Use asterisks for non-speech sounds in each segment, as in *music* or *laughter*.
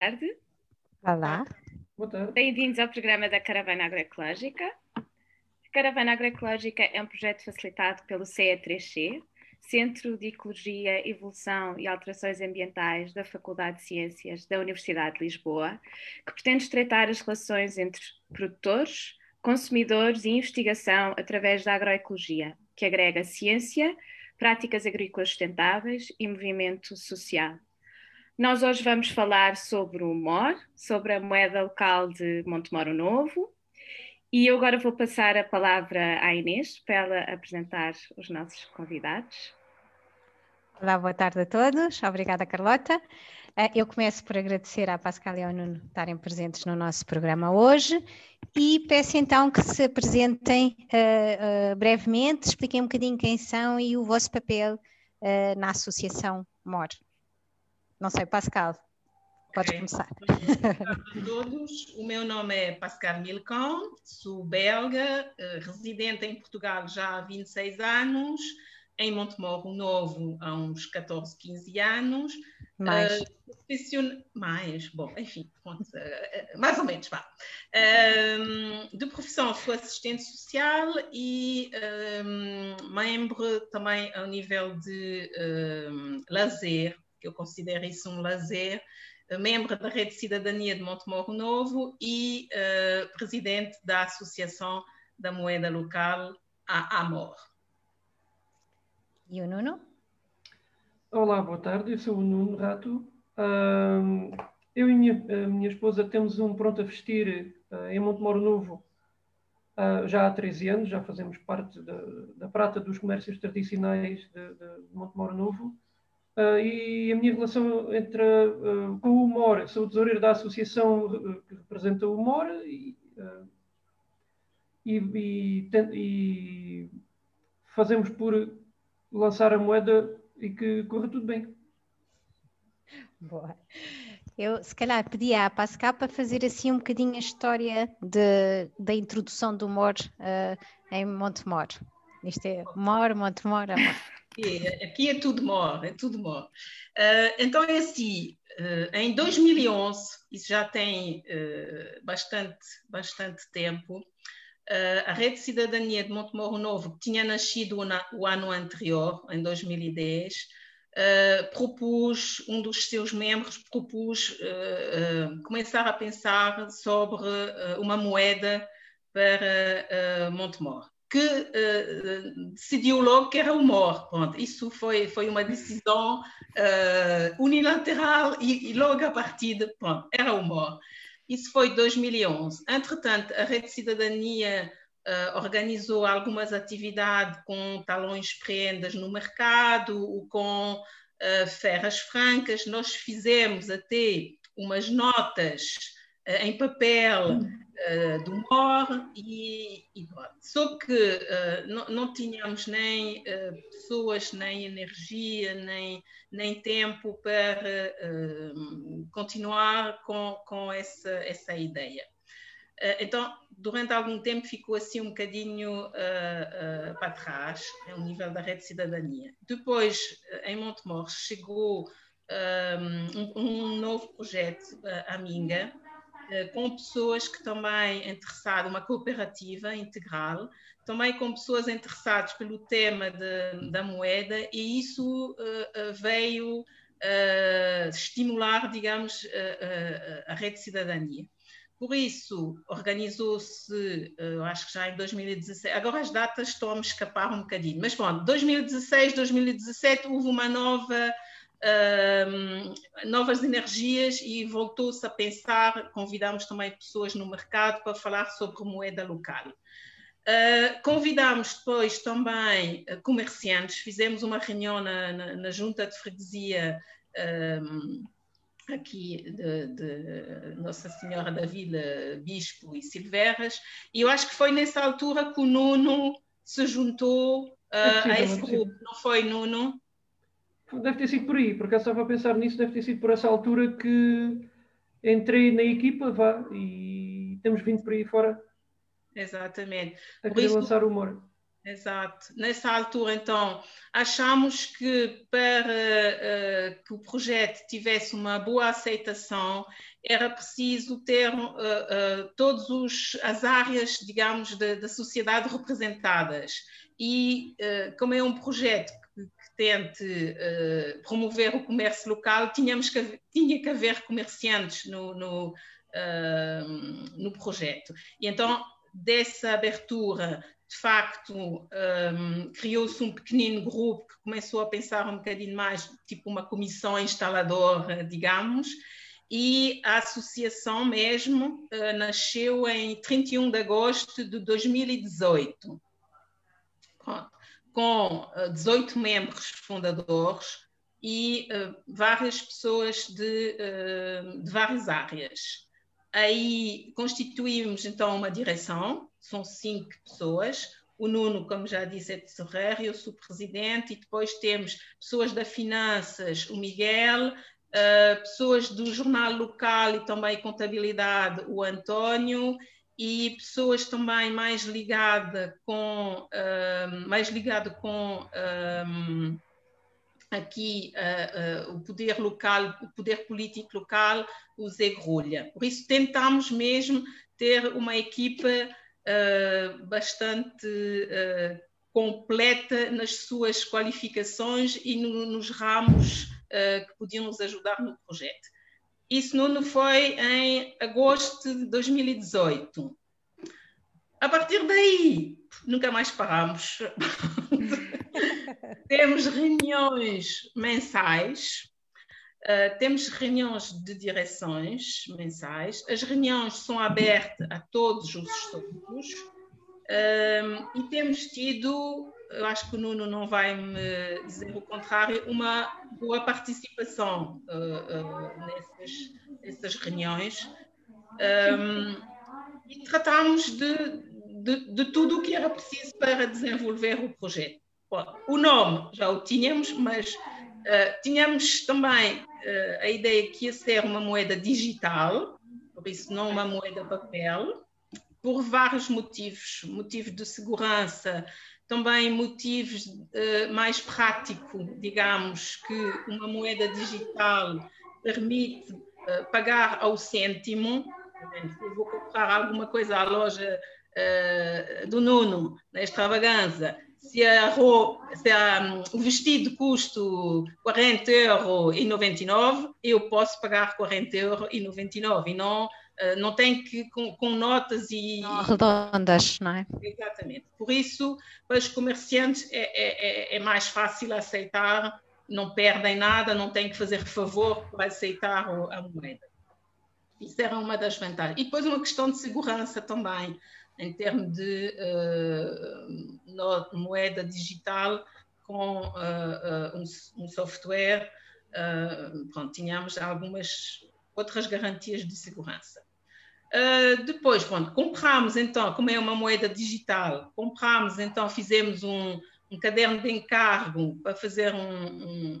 tarde. Olá. Boa tarde. Bem-vindos ao programa da Caravana Agroecológica. A Caravana Agroecológica é um projeto facilitado pelo CE3C, Centro de Ecologia, Evolução e Alterações Ambientais da Faculdade de Ciências da Universidade de Lisboa, que pretende estreitar as relações entre produtores, consumidores e investigação através da agroecologia, que agrega ciência, práticas agrícolas sustentáveis e movimento social. Nós hoje vamos falar sobre o MOR, sobre a moeda local de Montemoro Novo. E eu agora vou passar a palavra à Inês para ela apresentar os nossos convidados. Olá, boa tarde a todos. Obrigada, Carlota. Eh, eu começo por agradecer à Pascal e ao Nuno estarem presentes no nosso programa hoje e peço então que se apresentem uh, uh, brevemente, expliquem um bocadinho quem são e o vosso papel uh, na Associação MOR. Não sei, Pascal, podes okay. começar. Olá a todos, o meu nome é Pascal Milcão, sou belga, eh, residente em Portugal já há 26 anos, em Montemorro Novo há uns 14, 15 anos. Mais. Uh, mais, bom, enfim, pronto, uh, mais ou menos, vá. Uh, de profissão sou assistente social e membro também ao nível de lazer, que eu considero isso um lazer, eh, membro da Rede de Cidadania de Montemorro Novo e uh, presidente da Associação da Moeda Local, a AMOR. E o Nuno? Olá, boa tarde, eu sou o Nuno Rato. Uh, eu e minha, a minha esposa temos um pronto a vestir uh, em Montemoro Novo já há 13 anos, já fazemos parte da, da prata dos comércios tradicionais de, de Montemoro Novo. Uh, e a minha relação entre, uh, com o humor, sou o tesoureiro da associação uh, que representa o humor e, e, e, e, fazemos por lançar a moeda e que corra tudo bem. Boa. Eu, se calhar, pedi à Pascal para fazer assim um bocadinho a história de, da introdução do humor em Montemor. Isto é Mor, Montemor, Amor. Aqui é tudo mor, é tudo mor. Uh, então é assim, uh, em 2011, isso já tem uh, bastante, bastante tempo, a Rede de Cidadania de Montemorro Novo, que tinha nascido o, ano anterior, em 2010, propus, um dos seus membros propus começar a pensar sobre uma moeda para Montemor que uh, decidiu logo que era humor. Pronto, isso foi, foi uma decisão uh, unilateral e, e, logo a partir pronto, era. Isso foi 2011. Entretanto, a Rede Cidadania uh, organizou algumas atividades com talões prendas no mercado, com ferras francas. Nós fizemos até umas notas em papel uh, do MOR e, e só que uh, não, não, tínhamos nem uh, pessoas, nem energia, nem, nem tempo para continuar com, com essa, essa ideia. então, durante algum tempo ficou assim um bocadinho para trás, ao nível da rede de cidadania. Depois, em Montemor, chegou um, um, novo projeto, a Minga, eh, com pessoas que também interessadas, uma cooperativa integral, também com pessoas interessadas pelo tema de, da moeda, e isso uh, veio uh, estimular, digamos, a rede de cidadania. Por isso, organizou-se, acho que já em 2016, agora as datas estão a me escapar um bocadinho, mas bom, 2016, 2017 houve uma nova novas energias e voltou-se a pensar, convidamos também pessoas no mercado para falar sobre moeda local. Uh, convidámos depois também uh, comerciantes, fizemos uma reunião na, na, na junta de freguesia um, aqui de, de, Nossa Senhora da Vila, Bispo e Silveras, e eu acho que foi nessa altura que o Nuno se juntou uh, a esse grupo, não foi, Nuno? Deve ter sido por aí, porque eu estava a pensar nisso, deve ter sido por essa altura que entrei na equipa, vá, e temos vindo por aí fora. Exatamente. A querer isso, lançar o humor. Exato. Nessa altura, então, achamos que para uh, que o projeto tivesse uma boa aceitação, era preciso ter uh, uh, todas as áreas, digamos, da sociedade representadas. E como é um projeto tente promover o comércio local, tínhamos que, tinha que haver comerciantes no, no, no projeto. E então, dessa abertura de facto, um, criou-se um pequenino grupo que começou a pensar um bocadinho mais, tipo uma comissão instaladora, digamos, e a associação mesmo uh, nasceu em 31 de agosto de 2018, com, 18 uh, membros fundadores e uh, várias pessoas de, de várias áreas. Aí constituímos então uma direção, são cinco pessoas. O Nuno, como já disse, é tesoureiro, eu sou presidente, e depois temos pessoas da finanças, o Miguel, uh, pessoas do jornal local e também contabilidade, o António, e pessoas também mais ligada com uh, mais ligado com aqui uh, uh, o poder local, o poder político local, o Zé Grulha. Por isso tentamos mesmo ter uma equipa uh, bastante completa nas suas qualificações e no, nos ramos que podiam nos ajudar no projeto. Isso não foi em agosto de 2018. A partir daí, nunca mais paramos. *laughs* temos reuniões mensais, uh, temos reuniões de direções mensais. As reuniões são abertas a todos os estudos uh, e temos tido, eu acho que o Nuno não vai me dizer o contrário, uma boa participação uh, nessas, nessas, reuniões. Um, e tratamos de, de, de tudo o que era preciso para desenvolver o projeto. O nome já o tínhamos, mas uh, tínhamos também uh, a ideia que ia ser uma moeda digital, por isso não uma moeda papel, por vários motivos, motivos de segurança, também motivos uh, mais práticos, digamos, que uma moeda digital permite pagar ao cêntimo. Eu vou comprar alguma coisa à loja do Nuno, na extravaganza, se, a roupa, se a, o vestido custa 40 euros e 99, eu posso pagar 40 euros e 99 e não eh, não tem que com, com notas e não, redondas, não é? Exatamente. Por isso, para os comerciantes é, é, é, é mais fácil aceitar, não perdem nada, não têm que fazer favor para aceitar a moeda. Isso era uma das vantagens. E depois uma questão de segurança também em termos de uh, moeda digital com uh, uh, um, um, software, pronto, tínhamos algumas outras garantias de segurança. Depois, pronto, compramos então, como é uma moeda digital, compramos então, fizemos um, um caderno de encargo para fazer um, um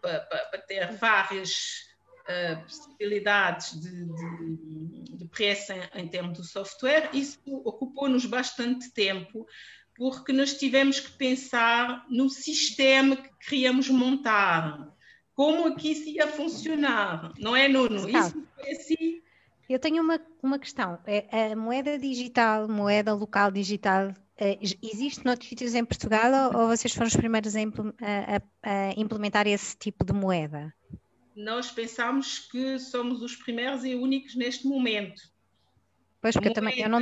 para, para, ter várias uh, possibilidades de, de, de preço em, em termos do software, isso ocupou-nos bastante tempo, porque nós tivemos que pensar no sistema que queríamos montar, como aqui isso ia funcionar, não é, Nuno? Isso foi assim. Eu tenho uma, uma questão. É, a moeda digital, moeda local digital, é, existe noutros sítios em Portugal ou, vocês foram os primeiros a, a, a implementar esse tipo de moeda? nós pensamos que somos os primeiros e únicos neste momento. Pois, porque moeda, também eu não...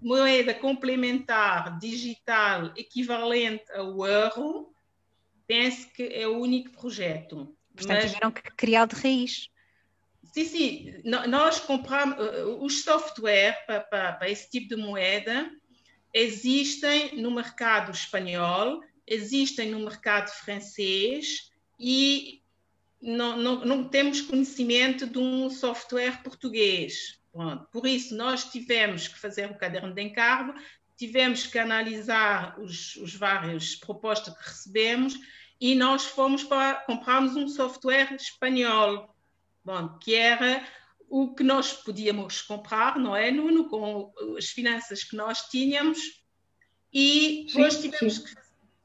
moeda complementar digital equivalente ao euro, penso que é o único projeto. Portanto, Mas... tiveram que criar de raiz. Sim, sim. Nós compramos uh, os software para, para, para esse tipo de moeda existem no mercado espanhol, existem no mercado francês e não, não, não temos conhecimento de um software português. Pronto. Por isso, nós tivemos que fazer o caderno de encargo, tivemos que analisar os, os várias propostas que recebemos e nós fomos para comprarmos um software espanhol, bom, que era o que nós podíamos comprar, não é, Nuno, com as finanças que nós tínhamos e depois sim, tivemos sim. que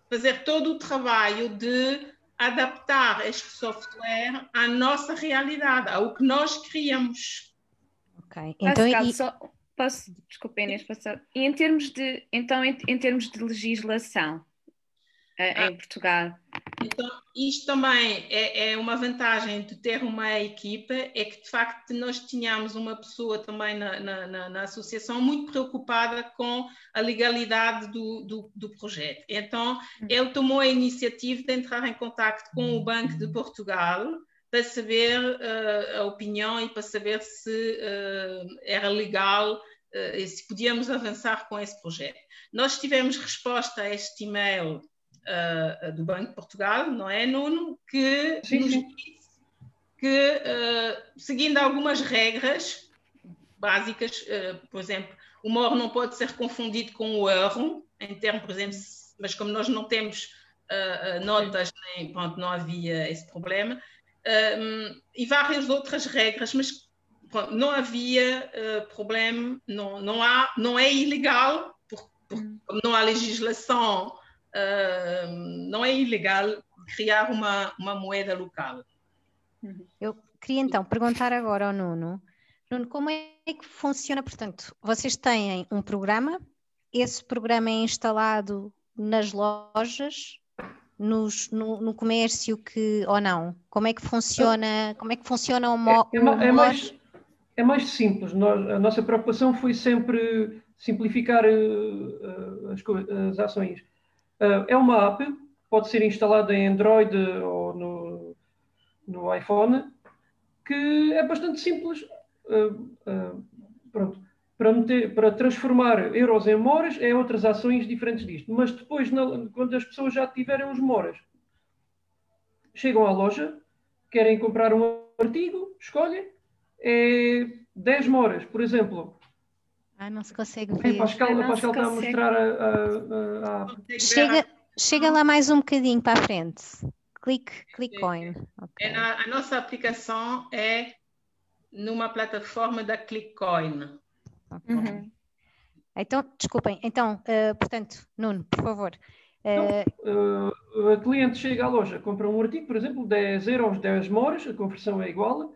fazer todo o trabalho de adaptar este software à nossa realidade, ao que nós queríamos. Ok, então Pascal, e... só, posso, desculpa Inês, posso, e em termos de, então em, em termos de legislação, ah, em Portugal. Então, isto também é, é, uma vantagem de ter uma equipa, é que de facto nós tínhamos uma pessoa também na, na, na, na associação muito preocupada com a legalidade do, do, do, projeto. Então, ele tomou a iniciativa de entrar em contato com o Banco de Portugal para saber uh, a opinião e para saber se uh, era legal uh, e se podíamos avançar com esse projeto. Nós tivemos resposta a este e-mail uh, do Banco de Portugal, não é, Nuno? Que sim, nos disse que, uh, seguindo algumas regras básicas, uh, por exemplo, o MOR não pode ser confundido com o euro, em termos, por exemplo, mas como nós não temos notas, nem, pronto, não havia esse problema, e várias outras regras, mas pronto, não havia problema, não, não, há, não é ilegal, porque, porque hum. não há legislação uh, não é ilegal criar uma, uma moeda local. Uhum. Eu queria então perguntar agora ao Nuno, Nuno, como é que funciona? Portanto, vocês têm um programa, esse programa é instalado nas lojas, nos, no, no, comércio que ou não? Como é que funciona? Como é que funciona é, é, é mais é mais simples. Nós, a nossa preocupação foi sempre simplificar uh, as, as ações. Uh, é uma app, pode ser instalada em Android ou no, no iPhone, que é bastante simples. Uh, uh, pronto. Para, meter, para transformar euros em moras é outras ações diferentes disto. Mas depois, na, quando as pessoas já tiverem os moras, chegam à loja, querem comprar um artigo, escolhem, é 10 moras, por exemplo. Ah, não se consegue ver. A Pascal, a Pascal está a mostrar a, a, a... Chega, chega lá mais um bocadinho para a frente. Clique, clique coin. Okay. É na, a nossa aplicação é numa plataforma da ClickCoin. Okay. Uhum. Então, desculpem, então, uh, portanto, Nuno, por favor. Uh... Então, uh, a cliente chega à loja, compra um artigo, por exemplo, 10 euros, 10 moras, a conversão é igual.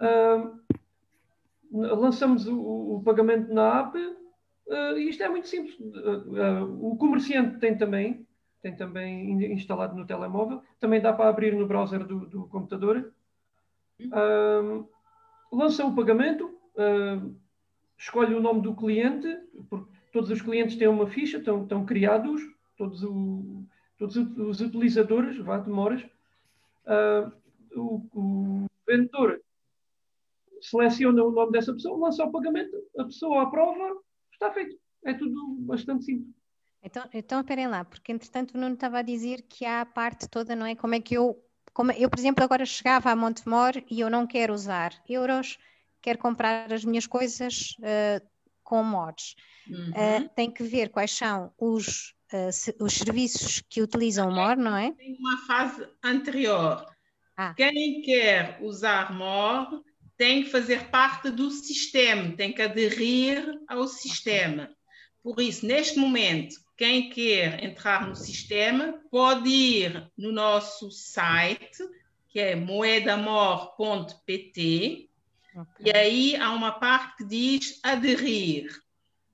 Uh, lançamos o, o pagamento na app uh, e isto é muito simples. Uh, uh, o comerciante tem também, tem também instalado no telemóvel, também dá para abrir no browser do, do computador. lança o pagamento, escolhe o nome do cliente, porque todos os clientes têm uma ficha, estão, estão criados, todos, o, todos os utilizadores, vá, demoras. o, o vendedor seleciona o nome dessa pessoa, lança o pagamento, a pessoa aprova, está feito. É tudo bastante simples. Então, então esperem lá, porque entretanto o Nuno estava a dizer que há a parte toda, não é? Como é que eu, como eu, por exemplo, agora chegava a Montemor e eu não quero usar euros, quero comprar as minhas coisas uh, com mods. Uhum. Uh, tem que ver quais são os, uh, os serviços que utilizam o MOR, não é? Tem uma fase anterior. Ah. Quem quer usar MOR tem que fazer parte do sistema, tem que aderir ao sistema. Por isso, neste momento, quem quer entrar no sistema pode ir no nosso site, que é moedamor.pt, okay. e aí há uma parte que diz aderir.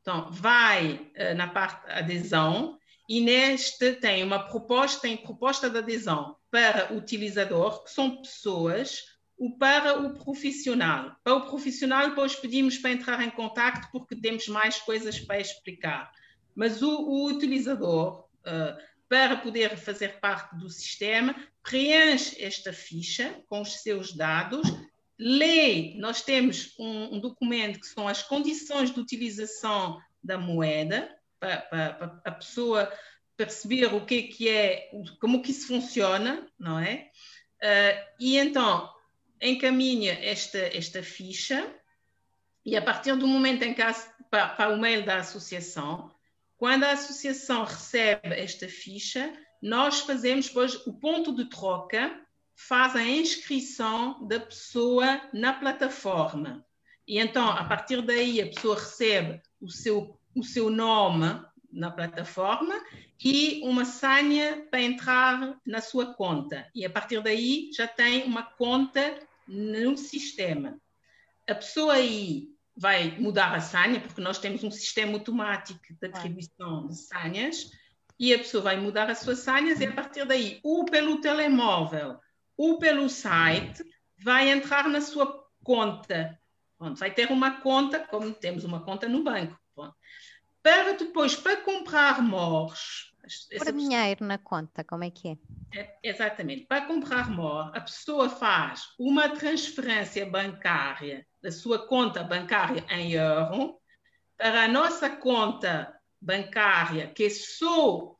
Então, vai uh, na parte adesão, e neste tem uma proposta, tem proposta de adesão para o utilizador, que são pessoas o para o profissional. Para o profissional, depois pedimos para entrar em contato porque temos mais coisas para explicar. Mas o, o utilizador, uh, para poder fazer parte do sistema, preenche esta ficha com os seus dados, lê, nós temos um, um documento que são as condições de utilização da moeda, para, para, para a pessoa perceber o que é que é, como que isso funciona, não é? Uh, e então, encaminha esta, esta ficha e a partir do momento em que há, para, para o mail da associação, quando a associação recebe esta ficha, nós fazemos depois o ponto de troca, faz a inscrição da pessoa na plataforma. E então, a partir daí, a pessoa recebe o seu, o seu nome na plataforma e uma senha para entrar na sua conta. E a partir daí já tem uma conta no sistema. A pessoa aí vai mudar a senha, porque nós temos um sistema automático de atribuição de senhas, e a pessoa vai mudar as suas senhas e a partir daí, ou pelo telemóvel, ou pelo site, vai entrar na sua conta. Vai ter uma conta, como temos uma conta no banco. Para depois, para comprar MORs... Por dinheiro na conta, como é que é? é? Exatamente. Para comprar MOR, a pessoa faz uma transferência bancária da sua conta bancária em euro para a nossa conta bancária, que é só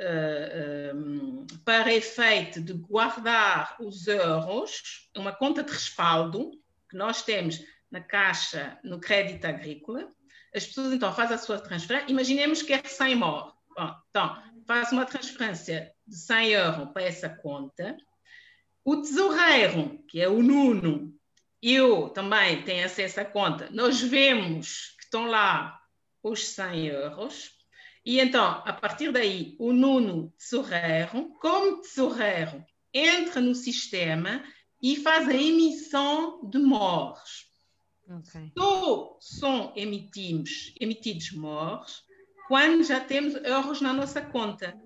uh, para efeito de guardar os euros, uma conta de respaldo que nós temos na Caixa, no crédito agrícola. As pessoas então fazem a sua transferência. Imaginemos que é 100 mor. Bom, então, faz uma transferência de 100 euros para essa conta. O tesoureiro, que é o Nuno, eu também tenho acesso à conta. Nós vemos que estão lá os 100 euros. E então, a partir daí, o Nuno Tesoureiro, como tesoureiro, entra no sistema e faz a emissão de MORs. Okay. Só são emitidos, emitidos MORs quando já temos euros na nossa conta.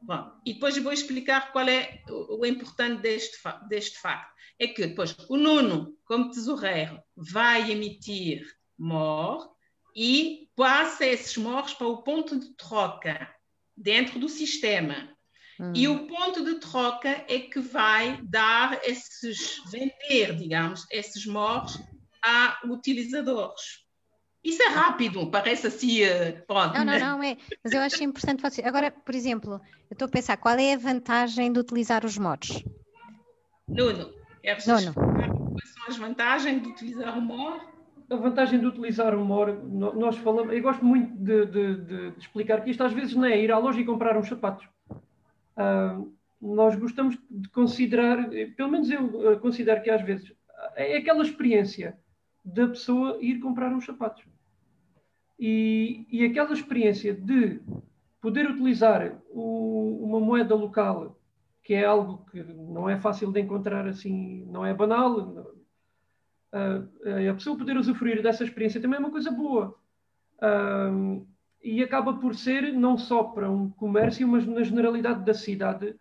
Bom, e depois vou explicar qual é o, o importante deste, deste facto. É que depois o Nuno, como tesoureiro, vai emitir MOR e passa esses MORs para o ponto de troca dentro do sistema. Hum. E o ponto de troca é que vai dar esses, vender, digamos, esses MORs a utilizadores. Isso é rápido, parece assim. Eh, pronto, não, não, não, é. Mas eu acho importante você. Agora, por exemplo, eu estou a pensar, qual é a vantagem de utilizar os mods? Nuno, é Nuno. quais são as vantagens de utilizar o mod? A vantagem de utilizar o MOR, nós falamos, eu gosto muito de, de, de, de, explicar que isto às vezes não é ir à loja e comprar uns sapatos. Uh, nós gostamos de considerar, pelo menos eu considero que às vezes, é aquela experiência da pessoa ir comprar uns sapatos. E, e aquela experiência de poder utilizar o, uma moeda local, que é algo que não é fácil de encontrar assim, não é banal, uh, a pessoa poder usufruir dessa experiência também é uma coisa boa. E acaba por ser, não só para um comércio, mas na generalidade da cidade,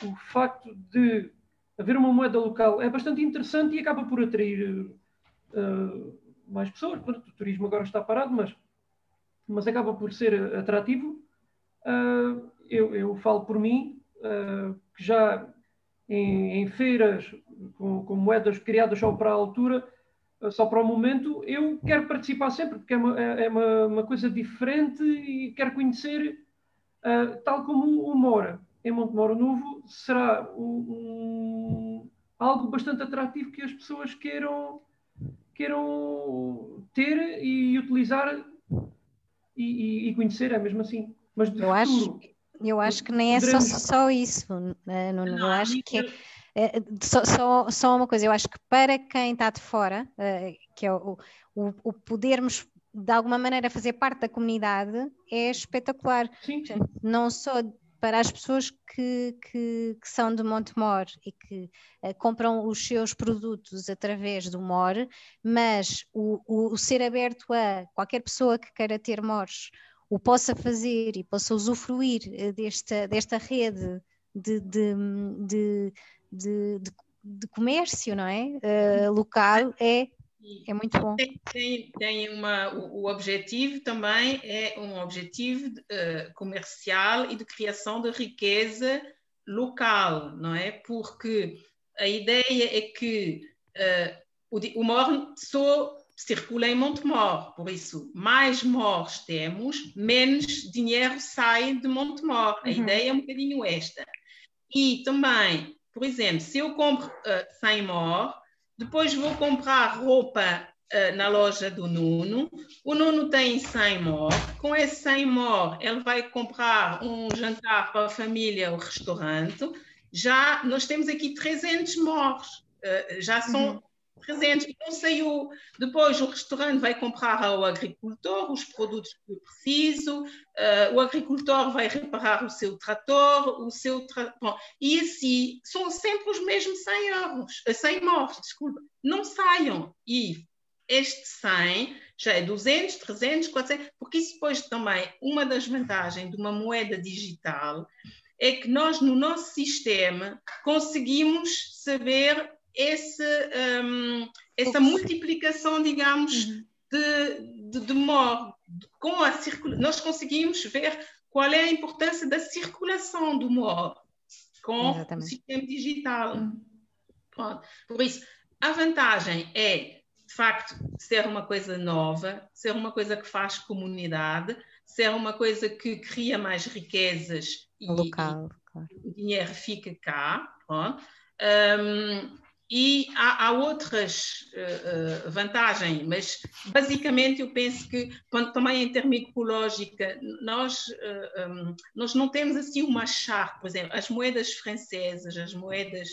o facto de haver uma moeda local é bastante interessante e acaba por atrair uh, mais pessoas. o turismo agora está parado, mas mas acaba por ser atrativo. Uh, eu, eu, falo por mim, uh, que já em, em feiras com, com, moedas criadas só para a altura, uh, só para o momento, eu quero participar sempre, porque é uma, é, é uma, uma coisa diferente e quero conhecer, tal como o Mora. Em Montemoro Novo será um, um, algo bastante atrativo que as pessoas queiram, queiram ter e utilizar e, e, conhecer, é mesmo assim. Mas eu, futuro, acho, eu acho que nem é só, só isso, né, Nuno. Eu acho que é, é, só, só, só uma coisa, eu acho que para quem está de fora, uh, que é o, o, o, podermos de alguma maneira fazer parte da comunidade, é espetacular. Sim. Não só para as pessoas que, que, que, são de Montemor e que uh, compram os seus produtos através do MOR, mas o, o, o, ser aberto a qualquer pessoa que queira ter MORs o possa fazer e possa usufruir uh, desta, desta rede de, de, de, de, de comércio não é? Uh, local é é muito bom. Tem, tem, uma, o, o, objetivo também é um objetivo uh, comercial e de criação de riqueza local, não é? Porque a ideia é que uh, o, o MOR só circula em Montemor, por isso, mais MORs temos, menos dinheiro sai de Montemor. A uhum. ideia é um bocadinho esta. E também, por exemplo, se eu compro uh, 100 MOR, depois vou comprar roupa uh, na loja do Nuno. O Nuno tem 100 mor. Com esse 100 mor, ele vai comprar um jantar para a família, o restaurante. Já nós temos aqui 300 mors. Uh, já são uhum. 300, não saiu. Depois o restaurante vai comprar ao agricultor os produtos que preciso, uh, o agricultor vai reparar o seu trator, o seu tra... Bom, e assim são sempre os mesmos 100 euros, 100 eh, mortes, desculpa, não saiam. E este 100 já é 200, 300, 400, porque isso depois também, uma das vantagens de uma moeda digital é que nós no nosso sistema conseguimos saber esse, um, essa multiplicação, digamos, uhum. de, de, de mor. Com a circula... Nós conseguimos ver qual é a importância da circulação do mor com Exatamente. o sistema digital. Uhum. Por isso, a vantagem é, de facto, ser uma coisa nova, ser uma coisa que faz comunidade, ser uma coisa que cria mais riquezas e, local, e claro. o dinheiro fica cá. Pronto. Um, e há, há outras uh, vantagens, mas basicamente eu penso que, quando, também em termos ecológica, nós, uh, um, nós não temos assim uma charte, por exemplo, as moedas francesas, as moedas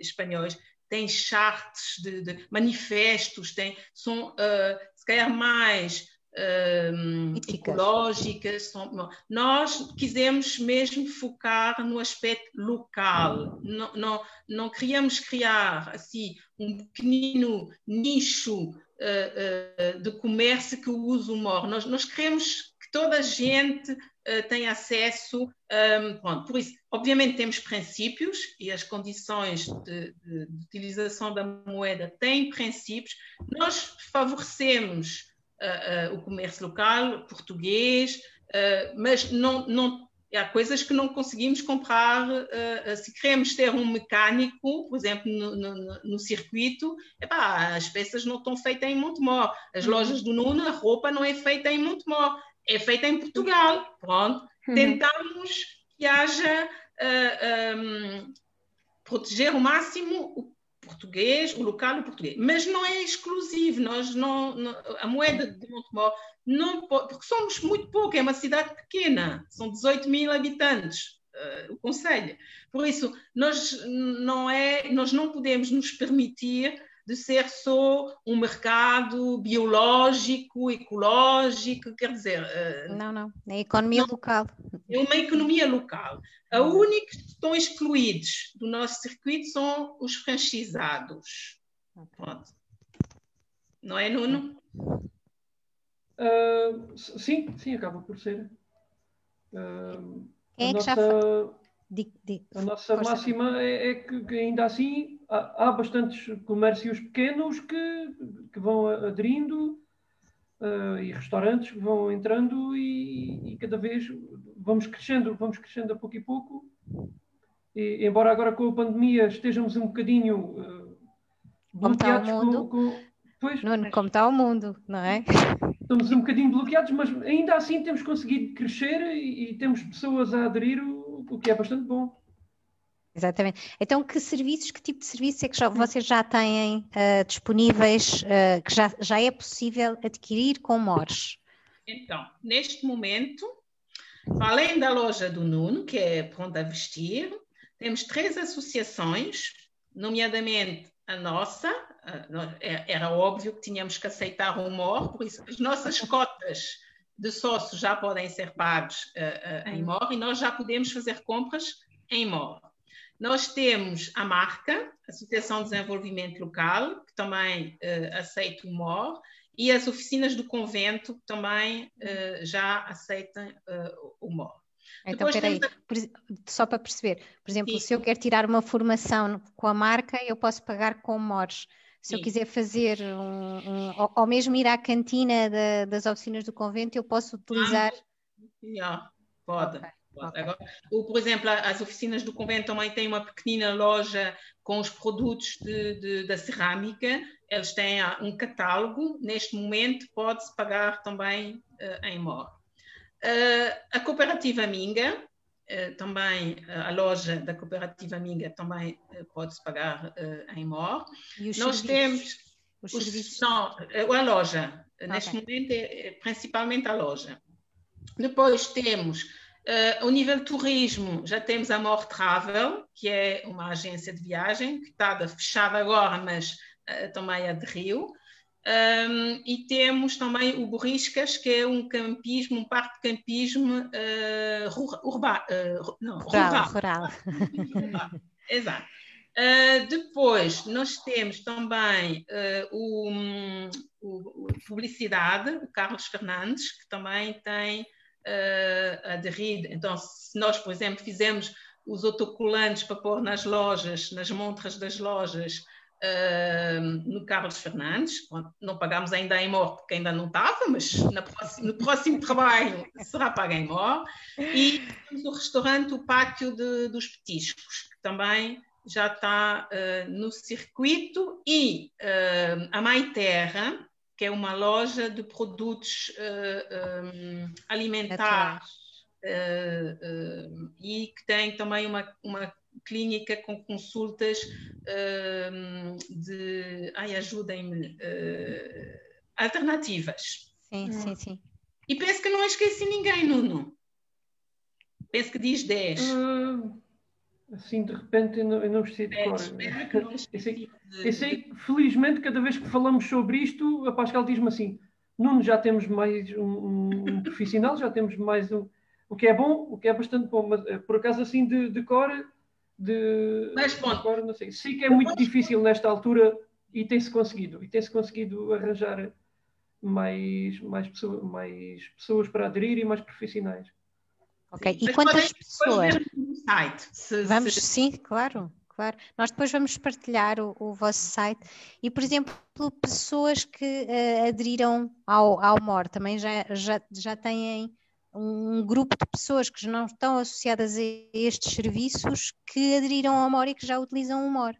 espanhóis, têm chartes de, de, manifestos, têm, são se calhar mais um, ecológicas. São, nós quisemos mesmo focar no aspecto local. Não, não, não queríamos criar assim um pequenino nicho uh, uh, de comércio que o humor. Nós, nós queremos que toda a gente uh, tenha acesso. Um, pronto, por isso, obviamente, temos princípios e as condições de, de, de utilização da moeda têm princípios. Nós favorecemos uh, o comércio local, português, mas não, não, há coisas que não conseguimos comprar. se queremos ter um mecânico, por exemplo, no, no, no circuito, epá, as peças não estão feitas em Montemor. As uhum. lojas do Nuno, a roupa não é feita em Montemor, é feita em Portugal. Pronto. Uhum. Tentamos que haja. Uh, um, proteger o máximo o português, o local o português. Mas não é exclusivo, nós não, não a moeda de Montemor não pode, porque somos muito pouco, é uma cidade pequena, são 18 mil habitantes, uh, o Conselho. Por isso, nós não, é, nós não podemos nos permitir de ser só um mercado biológico, ecológico, quer dizer... Uh, não, não, é economia não, local. É uma economia local. A única que estão excluídos do nosso circuito são os franchisados. Pronto. Não é, Nuno? Uh, sim, sim, acaba por ser. Uh, Quem é que nossa... já a nossa máxima é, é que, que, ainda assim há, há, bastantes comércios pequenos que, que vão aderindo uh, e restaurantes que vão entrando e, e, cada vez vamos crescendo, vamos crescendo a pouco e pouco. E, embora agora com a pandemia estejamos um bocadinho uh, bloqueados com, com, pois, Nuno, como está o mundo, não é? *laughs* Estamos um bocadinho bloqueados, mas ainda assim temos conseguido crescer e, e temos pessoas a aderir o que é bastante bom. Exatamente. Então, que serviços, que tipo de serviços é que já, vocês já têm uh, disponíveis, uh, que já, já é possível adquirir com MORS? Então, neste momento, além da loja do Nuno, que é pronta a vestir, temos três associações, nomeadamente a nossa, é, era óbvio que tínhamos que aceitar o MOR, por isso as nossas cotas de sócios já podem ser pagos uh, uh, em MOR e nós já podemos fazer compras em MOR. Nós temos a marca, Associação de Desenvolvimento Local, que também uh, aceita o MOR, e as oficinas do convento que também já aceitam o MOR. Então, peraí, só para perceber, por exemplo, Sim. se eu quero tirar uma formação com a marca, eu posso pagar com MORs. Se Sim. eu quiser fazer um, um ou, ou, mesmo ir à cantina das oficinas do convento, eu posso utilizar. Ah, pode. Okay. Okay. Agora, por exemplo, as oficinas do convento também têm uma pequenina loja com os produtos de, de, da cerâmica. Eles têm um catálogo. Neste momento, pode-se pagar também uh, em MOR. Uh, a cooperativa Minga eh, também eh, a loja da cooperativa Minga também eh, pode-se pagar em MOR. E os Nós serviços? temos os, os serviços? Não, a loja. Okay. Neste momento é, é principalmente a loja. Depois temos Uh, ao nível turismo, já temos a More Travel, que é uma agência de viagem que está fechada agora, mas também aderiu. Um, e temos também o Borriscas, que é um campismo, um parque de campismo uh, rural, uh, não, rural. rural. rural. *laughs* Exato. Uh, depois, nós temos também o, o, o, Publicidade, o Carlos Fernandes, que também tem aderido. Então, se nós, por exemplo, fizemos os autocolantes para pôr nas lojas, nas montras das lojas, Uh, no Carlos Fernandes, não pagamos ainda em MOR porque ainda não estava, mas próxima, no próximo *laughs* trabalho será pago em MOR. E temos o restaurante O Pátio de, dos Petiscos, que também já está uh, no circuito, e uh, a Mai Terra, que é uma loja de produtos um, alimentares. e que tem também uma, uma clínica com consultas uh, de. Ai, ajudem-me. Uh, alternativas. Sim, sim, sim. E penso que não esqueci ninguém, Nuno. Penso que diz 10. Uh, assim, de repente, eu não, eu não sei de cor. Eu sei, felizmente, cada vez que falamos sobre isto, a Pascal diz-me assim: Nuno, já temos mais um, um, profissional, já temos mais um. O que é bom, o que é bastante bom, mas eh, por acaso, assim, de, de cor de. Mas, bom, agora não sei. Sei que é muito difícil nesta altura e tem-se conseguido. E tem-se conseguido arranjar mais, mais, pessoa, mais pessoas para aderir e mais profissionais. Ok, e quantas pessoas? Site, se, vamos, se... sim, claro, claro. Nós depois vamos partilhar o, o vosso site e, por exemplo, pessoas que uh, aderiram ao, ao MOR também já, já, já têm um grupo de pessoas que não estão associadas a estes serviços que aderiram ao MOR e que já utilizam o MOR.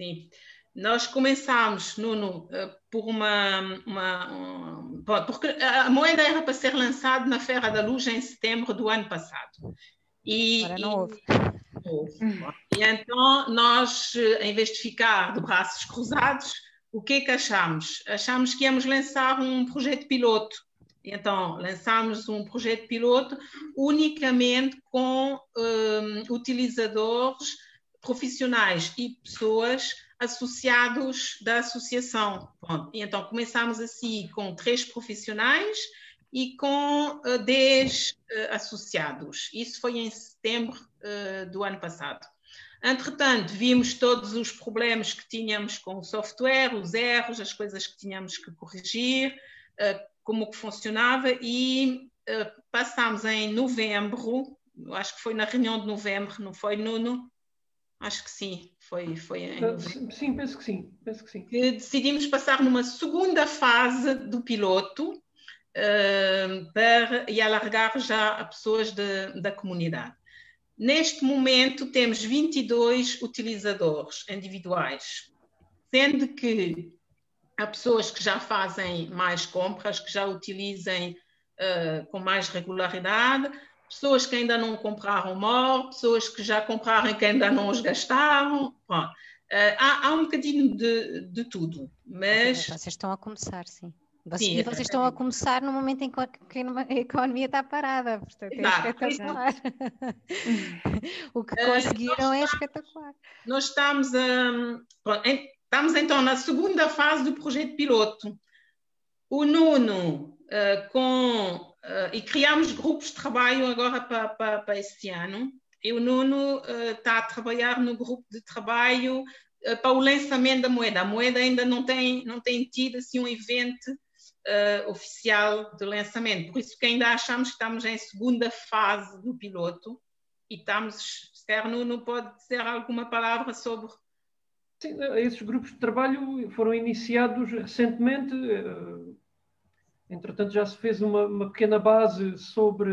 Sim. Nós começámos, Nuno, eh, por uma, uma um, porque a moeda era para ser lançada na Feira da Luz em setembro do ano passado. E, Agora não houve. E, e então nós, eh, em vez de ficar de braços cruzados, o que é que achamos? Achamos que íamos lançar um projeto piloto então, lançamos um projeto piloto unicamente com um, utilizadores profissionais e pessoas associados da associação. E então, começamos assim com três profissionais e com uh, dez uh, associados. Isso foi em setembro uh, do ano passado. Entretanto, vimos todos os problemas que tínhamos com o software, os erros, as coisas que tínhamos que corrigir, uh, como que funcionava e uh, passámos em novembro, acho que foi na reunião de novembro, não foi, Nuno? Acho que sim, foi, foi em ah, Sim, penso que sim, penso que sim. Que decidimos passar numa segunda fase do piloto uh, para, e alargar já a pessoas de, da comunidade. Neste momento temos 22 utilizadores individuais, sendo que Há pessoas que já fazem mais compras, que já utilizem uh, com mais regularidade, pessoas que ainda não compraram MOR, pessoas que já compraram e que ainda não os gastaram. Bom, uh, há, há, um bocadinho de, de tudo, mas... Vocês estão a começar, sim. Vocês, sim, e vocês estão a começar no momento em que a economia está parada, portanto é Exato, espetacular. *laughs* o que conseguiram uh, é espetacular. Nós estamos a. Estamos então na segunda fase do projeto piloto. O Nuno, uh, com. Uh, e criamos grupos de trabalho agora para, para, para este ano. E o Nuno uh, está a trabalhar no grupo de trabalho para o lançamento da moeda. A moeda ainda não tem, não tem tido assim, um evento oficial de lançamento. Por isso que ainda achamos que estamos em segunda fase do piloto. E estamos. Se Nuno pode dizer alguma palavra sobre Sim, esses grupos de trabalho foram iniciados recentemente. Entretanto, já se fez uma, uma pequena base sobre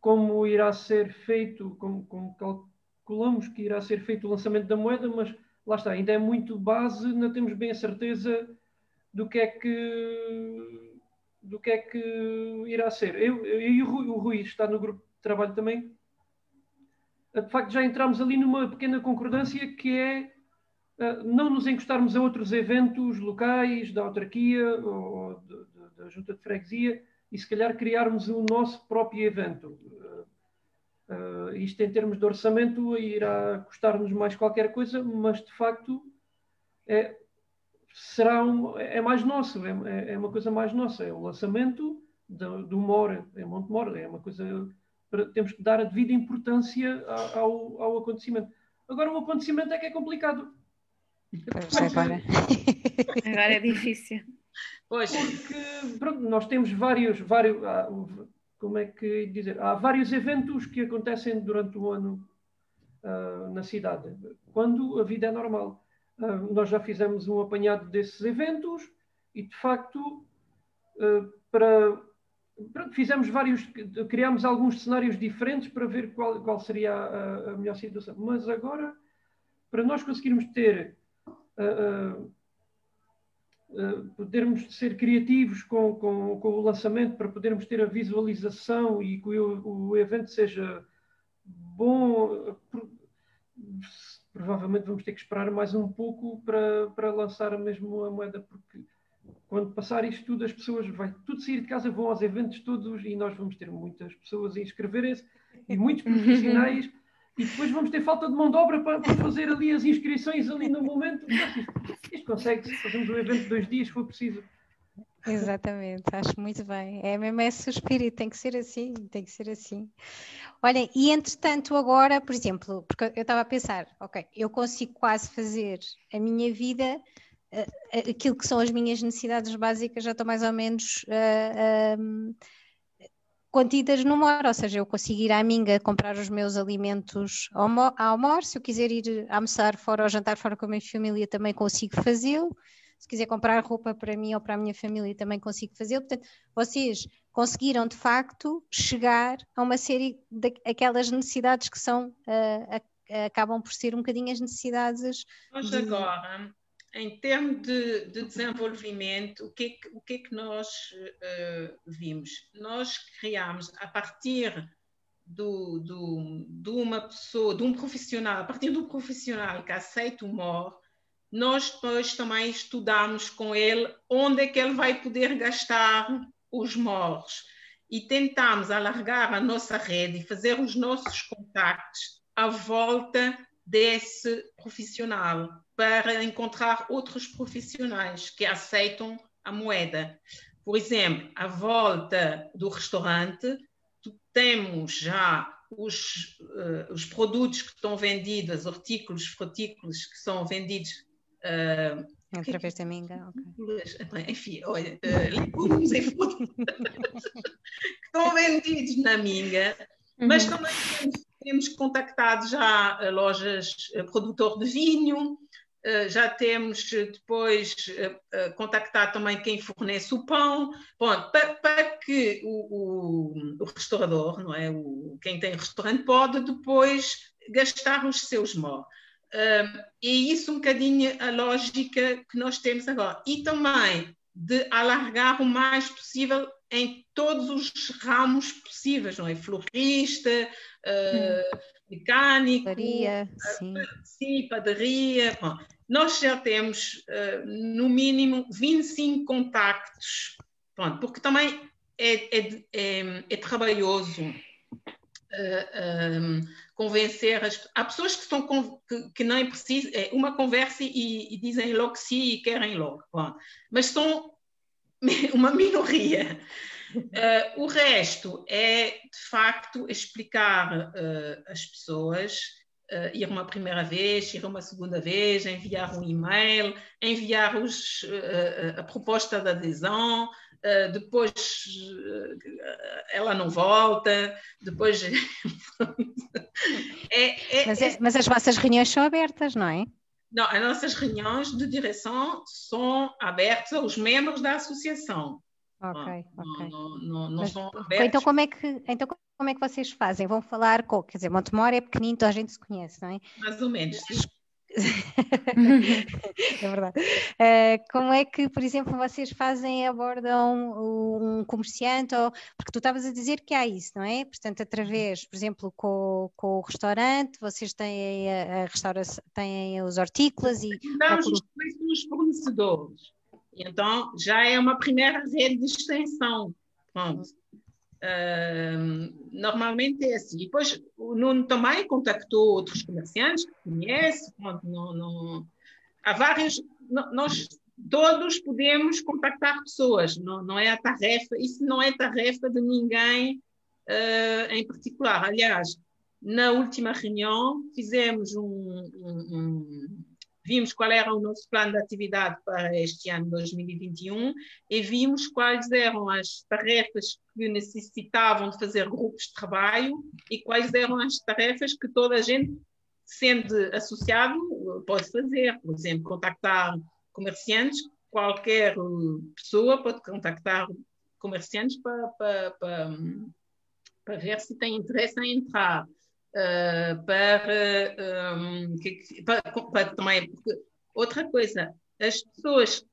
como irá ser feito, como, como, calculamos que irá ser feito o lançamento da moeda, mas lá está, ainda é muito base, não temos bem a certeza do que é que do que é que irá ser. Eu, e o Rui, o Rui está no grupo de trabalho também, de facto já entramos ali numa pequena concordância que é não nos encostarmos a outros eventos locais da autarquia ou de, de, da junta de freguesia e se calhar criarmos o nosso próprio evento. Uh, isto em termos de orçamento irá custar-nos mais qualquer coisa, mas de facto é, será um, é mais nosso, é, é, é uma coisa mais nossa. É o lançamento do, Mora, em Montemor, é uma coisa. temos que dar a devida importância ao, ao acontecimento. Agora, o acontecimento é que é complicado. Pois agora. *laughs* agora é difícil. Pois. Porque pronto, nós temos vários, vários como é que dizer, há vários eventos que acontecem durante o ano uh, na cidade, quando a vida é normal. Uh, nós já fizemos um apanhado desses eventos e, de facto, uh, para, para, fizemos vários, criámos alguns cenários diferentes para ver qual, qual seria a, a melhor situação. Mas agora, para nós conseguirmos ter Uh, podermos ser criativos com, com, com, o lançamento, para podermos ter a visualização e que o, o evento seja bom, provavelmente vamos ter que esperar mais um pouco para, para lançar mesmo a moeda, porque quando passar isto tudo, as pessoas vai tudo sair de casa, vão aos eventos todos e nós vamos ter muitas pessoas a inscreverem-se e muitos *laughs* profissionais e depois vamos ter falta de mão de obra para, para fazer ali as inscrições ali no momento. Isto consegue-se, fazemos um evento de dois dias se for preciso. Exatamente, acho muito bem. É mesmo esse o espírito, tem que ser assim, tem que ser assim. Olhem, e entretanto agora, por exemplo, porque eu estava a pensar, ok, eu consigo quase fazer a minha vida, uh, aquilo que são as minhas necessidades básicas, já estou mais ou menos uh, contidas no MOR, ou seja, eu consigo ir à Minga comprar os meus alimentos ao MOR, ao MOR se eu quiser ir almoçar fora ou jantar fora com a minha família também consigo fazê-lo, se quiser comprar roupa para mim ou para a minha família também consigo fazê-lo, portanto, vocês conseguiram de facto chegar a uma série daquelas de necessidades que são, uh, a, acabam por ser um bocadinho as necessidades... Nós de... agora em termos de, de, desenvolvimento, o que é que, o que, é que nós uh, vimos? Nós criamos, a partir do, do, de uma pessoa, de um profissional, a partir do profissional que aceita o MOR, nós depois também estudamos com ele onde é que ele vai poder gastar os MORs e tentamos alargar a nossa rede e fazer os nossos contactos à volta desse profissional para encontrar outros profissionais que aceitam a moeda. Por exemplo, à volta do restaurante, temos já os, uh, os produtos que estão vendidos, os artículos frutícolas que são vendidos. Uh, Através da minga, okay. Enfim, olha, uh, legumes e frutas *laughs* que estão vendidos na minga, uhum. mas também temos, temos contactado já lojas produtor de vinho, eh, já temos eh, depois eh, contactado também quem fornece o pão, Bom, para, para que o, o, o, restaurador, não é? O, quem tem restaurante, pode depois gastar os seus mó. Uh, e isso um bocadinho a lógica que nós temos agora. E também de alargar o mais possível em todos os ramos possíveis, não é? Florista, uh, mecânico, padaria, sim. sim, padaria. Bom, nós já temos, uh, no mínimo, 25 contactos, pronto, porque também é, é, é, é trabalhoso uh, eh, um, ehm, convencer as Há pessoas que, são, que, que não é preciso, é uma conversa e, e dizem logo sim e querem logo, pronto. mas são *laughs* uma minoria. Uh, o resto é, de facto, explicar às pessoas uh, ir uma primeira vez, ir uma segunda vez, enviar um e-mail, enviar os, uh, a proposta de adesão, uh, depois ela não volta, depois. *laughs* é, é, mas, é, mas as vossas reuniões são abertas, não é? Não, as nossas reuniões de direção são abertas aos membros da associação. Ok, ok. Não, não, não Mas. Então como, é que, então, como é que vocês fazem? Vão falar com. Quer dizer, Montemor é pequenino, toda a gente se conhece, não é? Mais ou menos, *laughs* é verdade. Uh, como é que, por exemplo, vocês fazem, abordam um comerciante? Ou, porque tu estavas a dizer que há isso, não é? Portanto, através, por exemplo, com, com o restaurante, vocês têm a, a restauração, têm os hortícolas e. Damos os fornecedores. Então, já é uma primeira rede de extensão. Pronto. Normalmente é assim. Depois o Nuno também contactou outros comerciantes que conhece. Pronto, não, não... Há vários, nós todos podemos contactar pessoas, não, não é a tarefa, isso não é tarefa de ninguém uh, em particular. Aliás, na última reunião fizemos um, um, vimos qual era o nosso plano de atividade para este ano 2021 e vimos quais eram as tarefas que necessitavam de fazer grupos de trabalho e quais eram as tarefas que toda a gente, sendo associado, pode fazer. Por exemplo, contactar comerciantes, qualquer pessoa pode contactar comerciantes para, para, para, para ver se tem interesse em entrar. Uh, para, um, que, para, para, também, outra coisa, as pessoas que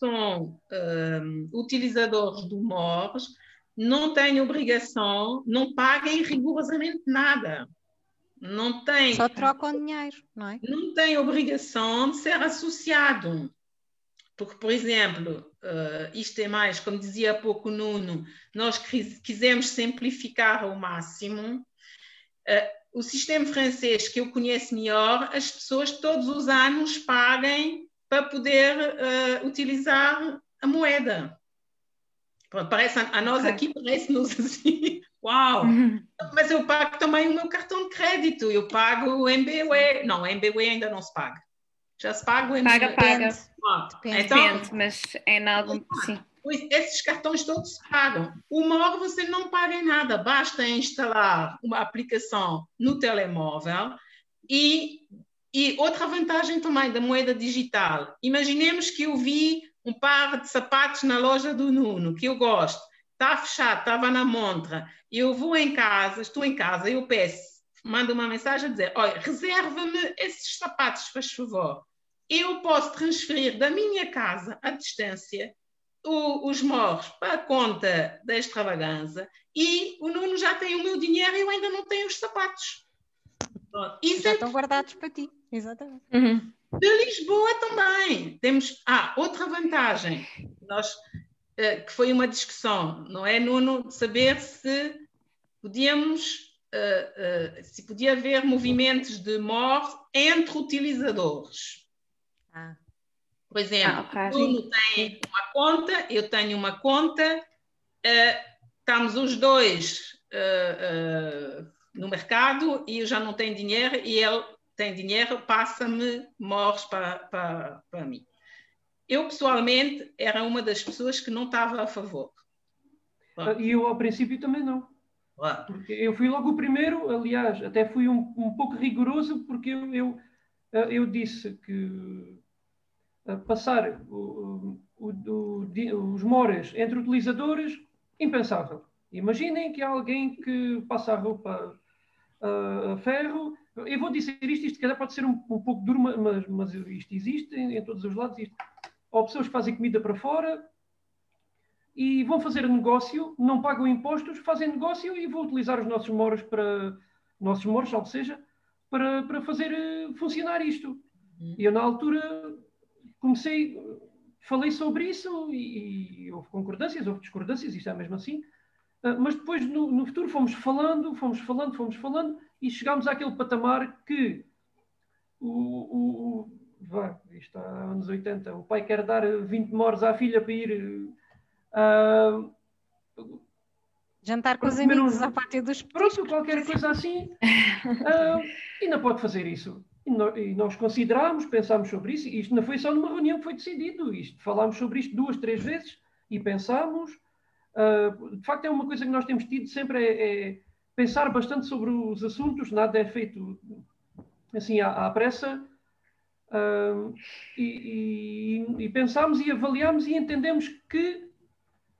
são um, utilizadores do MORS não têm obrigação, não paguem rigorosamente nada. Não tem. Só trocam dinheiro, não é? Não tem obrigação de ser associado. Porque, por exemplo, uh, isto é mais, como dizia há pouco o Nuno, nós quisemos simplificar ao máximo. Uh, o sistema francês que eu conheço melhor, as pessoas todos os anos paguem para poder uh, utilizar a moeda. Parece, a nós aqui parece-nos assim, *laughs* uau! Uhum. Mas eu pago também o meu cartão de crédito, eu pago o MBWay. Não, o MBWay ainda não se paga. Já se paga o MBWay. Paga, paga. Depende, então, mas é em algum. Sim. Esses cartões todos pagam. Uma hora você não paga em nada, basta instalar uma aplicação no telemóvel e, e outra vantagem também da moeda digital. Imaginemos que eu vi um par de sapatos na loja do Nuno, que eu gosto, está fechado, estava na montra, eu vou em casa, estou em casa, eu peço, mando uma mensagem a dizer: olha, reserva-me esses sapatos, faz favor eu posso transferir da minha casa à distância o, os morros para a conta da extravagância e o Nuno já tem o meu dinheiro e eu ainda não tenho os sapatos. Isso já estão guardados para ti, exatamente. Uhum. De Lisboa também. Temos. Ah, outra vantagem, nós, uh, que foi uma discussão, não é, Nuno, saber se podíamos. Uh, uh, se podia haver movimentos de morte entre utilizadores. Ah. Por exemplo, ah, okay. Nuno tem uma conta, eu tenho uma conta, uh, estamos os dois uh, uh, no mercado e eu já não tenho dinheiro e ele tem dinheiro, passa-me morres para, para, para mim. Eu, pessoalmente, era uma das pessoas que não estava a favor. E eu, ao princípio, também não. Porque eu fui logo o primeiro, aliás, até fui um, um pouco rigoroso, porque eu, eu, eu disse que passar o, o, o, os moras entre utilizadores, impensável. Imaginem que há alguém que passa a roupa a ferro. Eu vou dizer isto, isto calhar pode ser um, um pouco duro, mas, mas isto existe em, em, todos os lados. Isto. Ou pessoas que fazem comida para fora e vão fazer negócio, não pagam impostos, fazem negócio e vão utilizar os nossos moros para nossos moros, ou seja, para, para fazer eh, funcionar isto. Uhum. E eu, na altura, comecei, falei sobre isso e, e, houve concordâncias, houve discordâncias, isto é mesmo assim, uh, mas depois no, no, futuro fomos falando, fomos falando, fomos falando e chegámos àquele patamar que o, o, vá, isto há anos 80, o pai quer dar 20 moros à filha para ir uh, Jantar com os amigos um... à parte dos Pronto, qualquer coisa assim. *laughs* Uh, ainda pode fazer isso. E nós considerámos, pensámos sobre isso, e isto não foi só numa reunião que foi decidido, isto, falámos sobre isto duas, três vezes e pensámos. Uh, de facto, é uma coisa que nós temos tido sempre, é, é, pensar bastante sobre os assuntos, nada é feito assim à, à pressa. Uh, e, e, e pensámos e avaliámos e entendemos que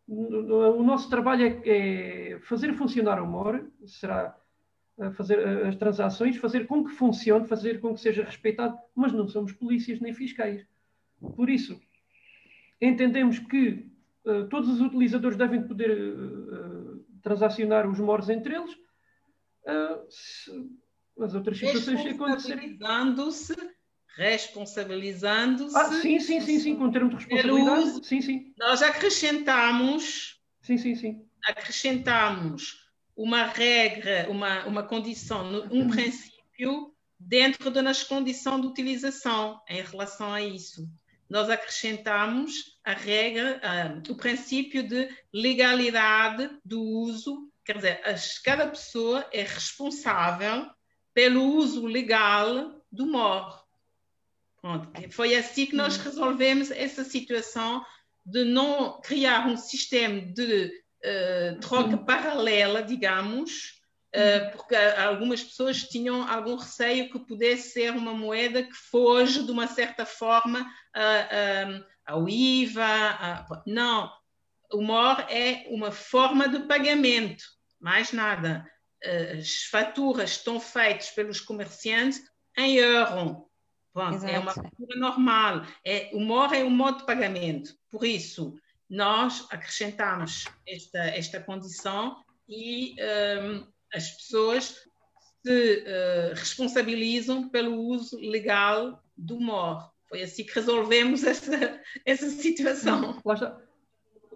o nosso trabalho é, é fazer funcionar o MOR, será fazer as transações, fazer com que funcione, fazer com que seja respeitado, mas não somos polícias nem fiscais. Por isso, entendemos que uh, todos os utilizadores devem poder uh, transacionar os mores entre eles. Uh, se, as outras situações Responsabilizando-se, responsabilizando-se. Ah, sim, sim, sim, sim, com termo de responsabilidade. Sim, sim. Nós acrescentamos. Sim, sim, sim. Acrescentamos uma regra, uma, uma condição, um uhum. princípio dentro da nossa condição de utilização em relação a isso. nós acrescentamos a regra, o princípio de legalidade do uso, quer dizer, as, cada pessoa é responsável pelo uso legal do MOR. Pronto. Foi assim que nós resolvemos essa situação de não criar um sistema de uh, troca paralela, digamos, Uh, porque algumas pessoas tinham algum receio que pudesse ser uma moeda que foge de uma certa forma uh, ao IVA. A... Não, o MOR é uma forma de pagamento, mais nada. As faturas estão feitas pelos comerciantes em euro. Pronto, é uma fatura normal. É, o MOR é um modo de pagamento. Por isso, nós acrescentamos esta, esta condição e um, as pessoas se uh, responsabilizam pelo uso legal do MOR. Foi assim que resolvemos essa, *laughs* essa situação. Lá está.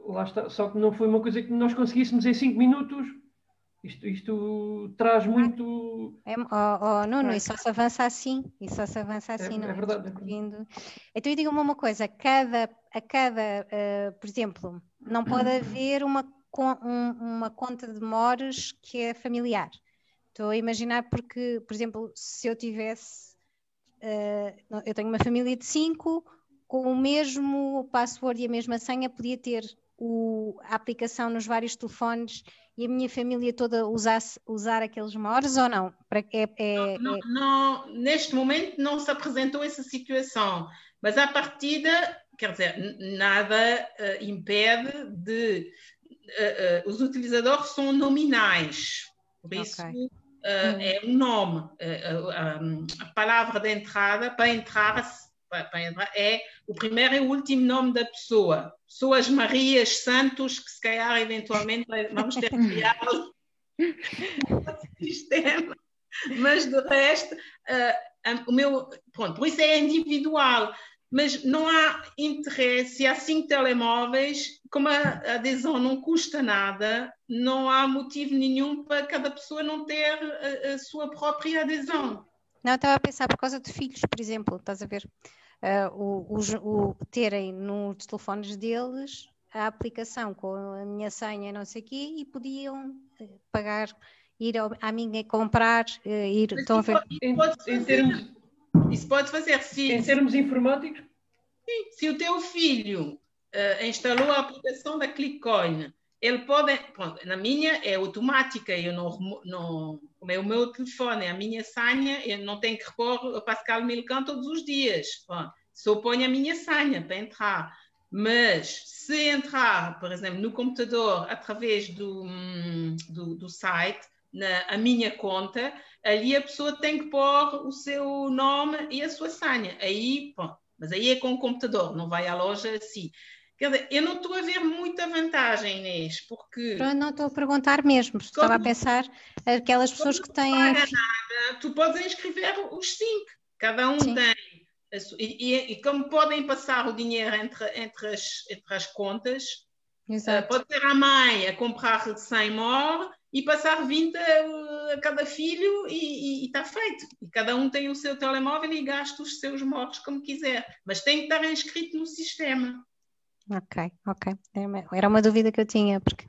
Lá está. Só que não foi uma coisa que nós conseguíssemos em cinco minutos. Isto, isto traz muito. É, oh, oh, Nuno, é. e só se avança assim. E só se avança é, assim, é, não é verdade. É verdade. Então, diga-me uma coisa: cada, a cada, uh, por exemplo, não pode *clears throat* haver uma um, uma conta de memórias que é familiar. Estou a imaginar porque, por exemplo, se eu tivesse, uh, eu tenho uma família de cinco, com o mesmo password e a mesma senha, podia ter o, a aplicação nos vários telefones e a minha família toda usasse, usar aqueles memórias ou não? Para, é, é, não, não, é... não, neste momento não se apresentou essa situação, mas à partida, quer dizer, nada uh, impede de uh, os utilizadores são nominais, por isso okay. uh, é um nome. a palavra de entrada, para entrar, para entrar, é o primeiro e o último nome da pessoa. Pessoas Marias Santos, que se calhar eventualmente vamos ter que *laughs* criar sistema. Mas do resto, o meu. Pronto, por isso é individual mas não há interesse, há cinco telemóveis, como a adesão não custa nada, não há motivo nenhum para cada pessoa não ter a, a sua própria adesão. Não, estava a pensar por causa de filhos, por exemplo, estás a ver? Uh, o, o, o, terem nos telefones deles a aplicação com a minha senha não sei o quê e podiam eh, pagar, ir ao, à minha comprar, uh, ir, estão a ver? Em, em termos isso pode fazer se. Em termos informáticos? Sim, se o teu filho uh, instalou a aplicação da ClickCoin, ele pode. Pronto, na minha é automática, eu não, não. É o meu telefone, é a minha senha, eu não tenho que repor o Pascal Milcan todos os dias. Só ponho a minha senha para entrar. Mas se entrar, por exemplo, no computador através do, do, do site, na a minha conta, ali a pessoa tem que pôr o seu nome e a sua senha. Aí, mas aí é com o computador, não vai à loja assim. Quer dizer, eu não estou a ver muita vantagem, Inês, porque. Eu não estou a perguntar mesmo, estava a pensar aquelas pessoas que têm. Não paga nada, tu podes inscrever os cinco, cada um Sim. tem. E, e, e, como podem passar o dinheiro entre, entre, as, entre as contas, Exato. pode ter a mãe a comprar 100 mor e passar 20 a, a cada filho e está feito. E cada um tem o seu telemóvel e gasta os seus mortos como quiser, mas tem que estar inscrito no sistema. Ok, ok. Era uma dúvida que eu tinha, porque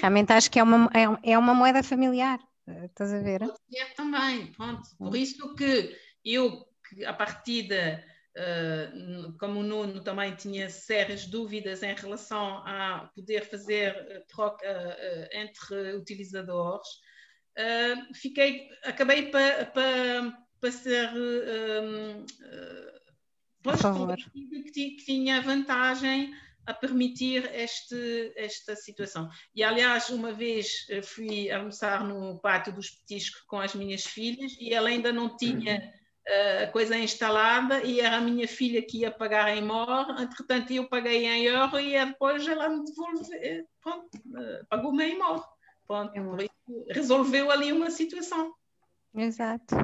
realmente acho que é uma, é, é uma moeda familiar. Estás a ver? É também, pronto. Por isso que eu, a partida Uh, como o Nuno também tinha sérias dúvidas em relação a poder fazer eh, troca uh, entre utilizadores, uh, fiquei, acabei para pa, pa ser um, que, que tinha vantagem a permitir este, esta situação. E, aliás, uma vez fui almoçar no pátio dos petiscos com as minhas filhas e ela ainda não tinha a coisa instalada e era a minha filha que ia pagar em MOR, entretanto eu paguei em euro e depois ela me devolveu, pronto, eh, pagou-me em MOR. Pronto, resolveu ali uma situação. Exato.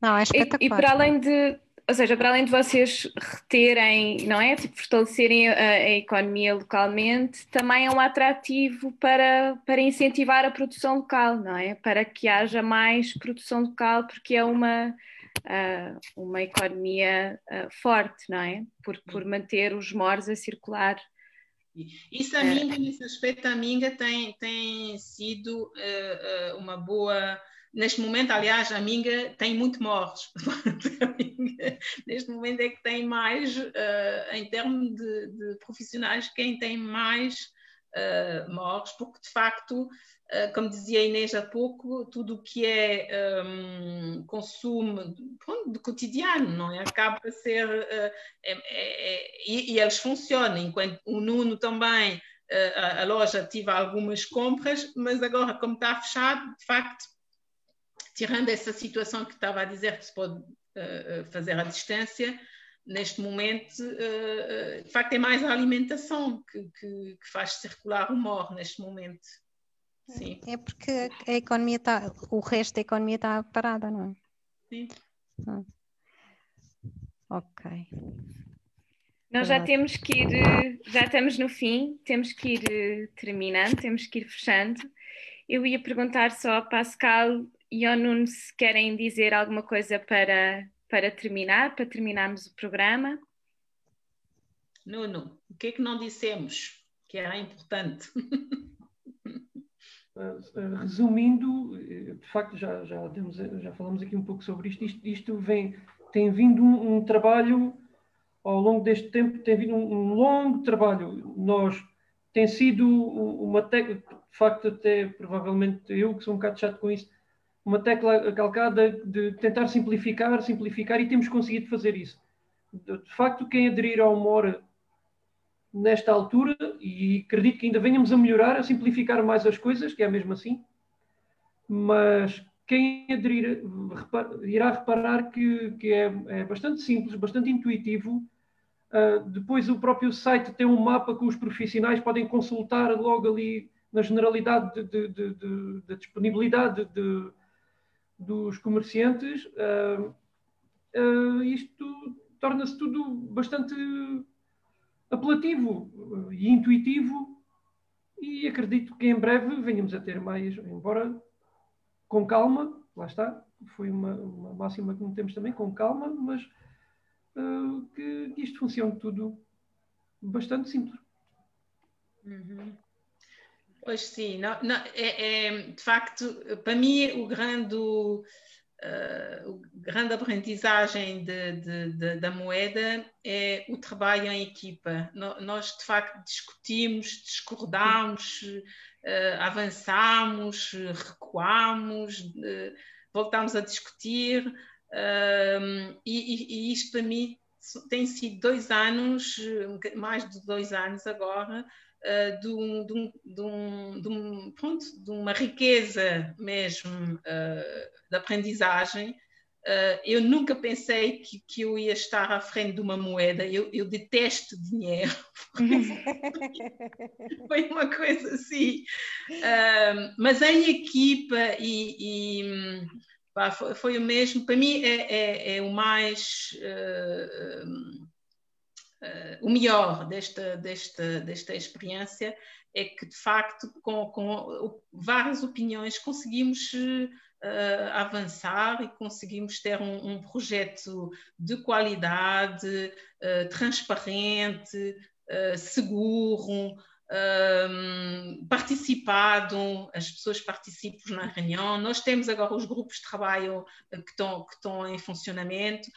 Não, é espetacular. E, e para além de, ou seja, para além de vocês reterem, não é? Tipo, fortalecerem a, a, economia localmente, também é um atrativo para, para incentivar a produção local, não é? Para que haja mais produção local, porque é uma uh, uma economia uh, forte, não é? Por, por manter os mores a circular. Isso a Minga, nesse aspecto, a Minga tem, tem sido uh, uma boa. Neste momento, aliás, a Minga tem muito morros. *laughs* neste momento é que tem mais, em termos de, de, profissionais, quem tem mais morros, porque de facto ah, como dizia a Inês há pouco, tudo o que é um, consumo pronto, de cotidiano, não é? Acaba a ser. Uh, é, é, é, e, e, eles funcionam, enquanto o Nuno também, uh, a, a, loja tive algumas compras, mas agora, como está fechado, de facto, tirando essa situação que estava a dizer que se pode fazer à distância, neste momento, de facto, é mais a alimentação que, que, que faz circular o MOR neste momento. Sim. É porque a economia está, o resto da economia está parada, não é? Sim. Ah. Ok. Nós já temos que ir, já estamos no fim, temos que ir terminando, temos que ir fechando. Eu ia perguntar só a Pascal e ao Nuno se querem dizer alguma coisa para, para terminar, para terminarmos o programa. Nuno, o que é que não dissemos que era importante? Uh, *laughs* resumindo, eh, de facto já, já, demos, já falamos aqui um pouco sobre isto, isto, isto vem, tem vindo um, um, trabalho, ao longo deste tempo, tem vindo um, um longo trabalho. Nós, tem sido uma técnica, de facto até provavelmente eu que sou um bocado chato com isso, uma tecla calcada de tentar simplificar, simplificar e temos conseguido fazer isso. De, facto, quem aderir ao Mora nesta altura, e acredito que ainda venhamos a melhorar, a simplificar mais as coisas, que é mesmo assim, mas quem aderir irá reparar que, que é, é, bastante simples, bastante intuitivo. Uh, depois o próprio site tem um mapa que os profissionais podem consultar logo ali na generalidade da disponibilidade de, dos comerciantes. Uh, uh, isto torna-se tudo bastante apelativo e intuitivo e acredito que em breve venhamos a ter mais, embora com calma, lá está, foi uma, uma máxima que não temos também, com calma, mas uh, que, que, isto funcione tudo bastante simples. Uhum. Pois sim, não, não, é, é, de facto, para mim o grande uh, grande aprendizagem de, de, de, da moeda é o trabalho em equipa. No, nós, de facto, discutimos, discordamos, uh, avançamos, recuamos, uh, voltamos a discutir, e, e, e isto para mim tem sido dois anos, mais de dois anos agora, uh, de, um, de, um, de, um, de, um, pronto, de uma riqueza mesmo uh, de aprendizagem. Uh, eu nunca pensei que, que, eu ia estar à frente de uma moeda. Eu, eu detesto dinheiro. *laughs* *laughs* Foi uma coisa assim. mas em equipa e, e pá, foi, foi, o mesmo. Para mim é, é, é o mais uh, o melhor desta, desta, desta experiência é que, de facto, com, com várias opiniões, conseguimos uh, avançar e conseguimos ter um, um projeto de qualidade, uh, transparente, seguro. Um, participado, as pessoas participam na reunião. Nós temos agora os grupos de trabalho que estão, que estão em funcionamento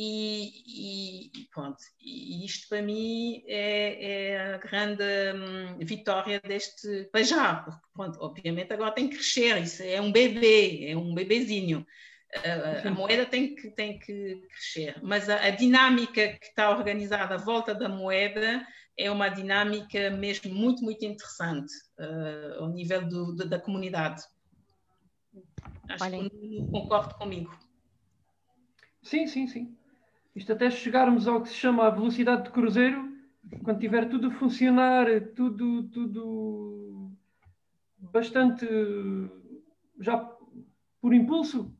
e, e, pronto, e isto para mim é, é a grande hum, vitória deste para já, porque pronto, obviamente agora tem que crescer, isso é um bebê, é um bebezinho. A, a *laughs* moeda tem que, tem que crescer, mas a, a, dinâmica que está organizada à volta da moeda é uma dinâmica mesmo muito, muito interessante uh, ao nível do, do, da comunidade. Acho Olhem. que concordo comigo. Sim, sim, sim. Isto até chegarmos ao que se chama a velocidade de cruzeiro, quando tiver tudo a funcionar, tudo, tudo bastante já por impulso,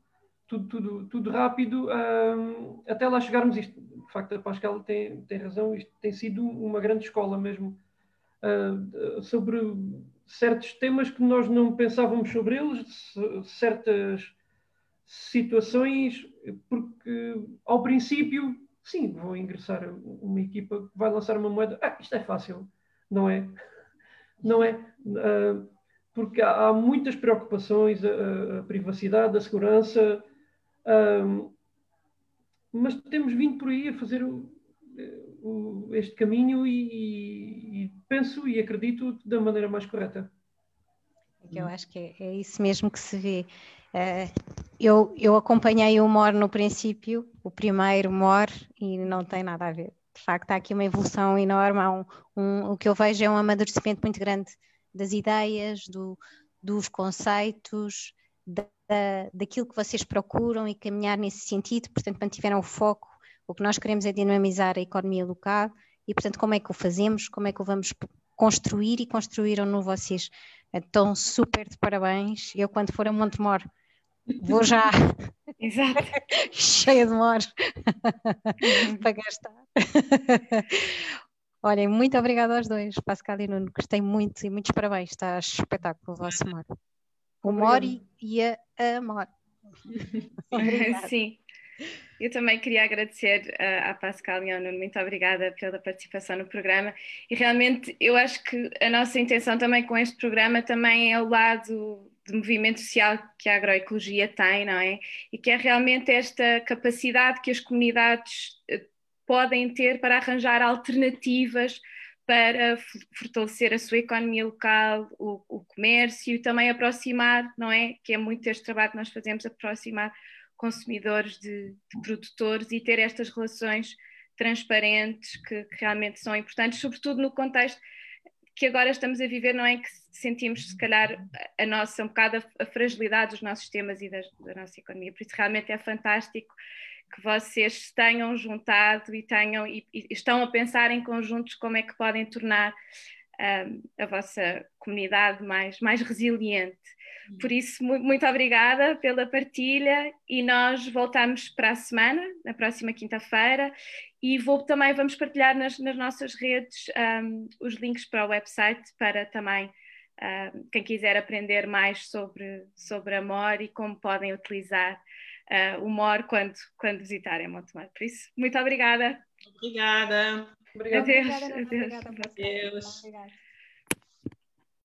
tudo, tudo, tudo rápido, até lá chegarmos isto. De facto, a Pascal tem, tem razão, isto tem sido uma grande escola mesmo uh, sobre certos temas que nós não pensávamos sobre eles, certas situações porque ao princípio, sim, vou ingressar uma equipa que vai lançar uma moeda. Ah, isto é fácil, não é? Não é? Uh, porque há, há, muitas preocupações, a, a privacidade, a segurança, uh, mas temos vindo por aí a fazer o, o, este caminho e, e, penso e acredito da maneira mais correta. Eu acho que é, é isso mesmo que se vê. Uh, eu, eu acompanhei o MOR no princípio, o primeiro MOR, e não tem nada a ver. De facto, há aqui uma evolução enorme. Um, um, o que eu vejo é um amadurecimento muito grande das ideias, do, dos conceitos, da, daquilo que vocês procuram e caminhar nesse sentido. Portanto, mantiveram o foco. O que nós queremos é dinamizar a economia local e, portanto, como é que o fazemos, como é que o vamos construir e construíram no vocês. Então, super de parabéns. Eu, quando for a Montemor, vou já *laughs* *laughs* Exato. cheia de mor para gastar. *laughs* Olhem, muito obrigada aos dois, Pascal e Nuno. Gostei muito e muitos parabéns. Está espetáculo o vosso mor. O mor e, e a amor. Sim. Eu também queria agradecer uh, à Pascal e ao Nuno, muito obrigada pela participação no programa. E realmente eu acho que a nossa intenção também com este programa também é o lado de movimento social que a agroecologia tem, não é? E que é realmente esta capacidade que as comunidades uh, podem ter para arranjar alternativas para fortalecer a sua economia local, o, o comércio e também aproximar, não é? Que é muito este trabalho que nós fazemos, aproximar consumidores de, de produtores e ter estas relações transparentes que, que, realmente são importantes, sobretudo no contexto que agora estamos a viver, não é? Que sentimos, se calhar, a nossa, um bocado a, fragilidade dos nossos sistemas e da nossa economia. Por isso, realmente é fantástico que vocês tenham juntado e tenham e, e estão a pensar em conjuntos como é que podem tornar a vossa comunidade mais, mais resiliente. Por isso, muito obrigada pela partilha e nós voltamos para a semana, na próxima quinta-feira, e vou, também vamos partilhar nas, nas nossas redes um, os links para o website para também um, quem quiser aprender mais sobre, sobre a MOR e como podem utilizar uh, o MOR quando, quando visitarem Montemor. Por isso, muito obrigada. Obrigada. Obrigada. Adeus. Obrigada, Adeus. Adeus. Obrigada.